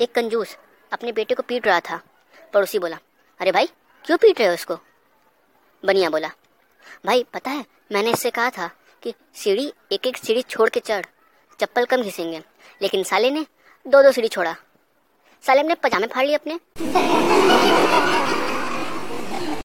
एक कंजूस अपने बेटे को पीट रहा था। पड़ोसी बोला, अरे भाई, क्यों पीट रहे हो उसको? बनिया बोला, भाई, पता है, मैंने इससे कहा था कि सीढ़ी एक एक सीढ़ी छोड़ के चढ़, चप्पल कम घिसेंगे, लेकिन साले ने दो दो सीढ़ी छोड़ा। साले ने पजामे फाड़ लिए अपने।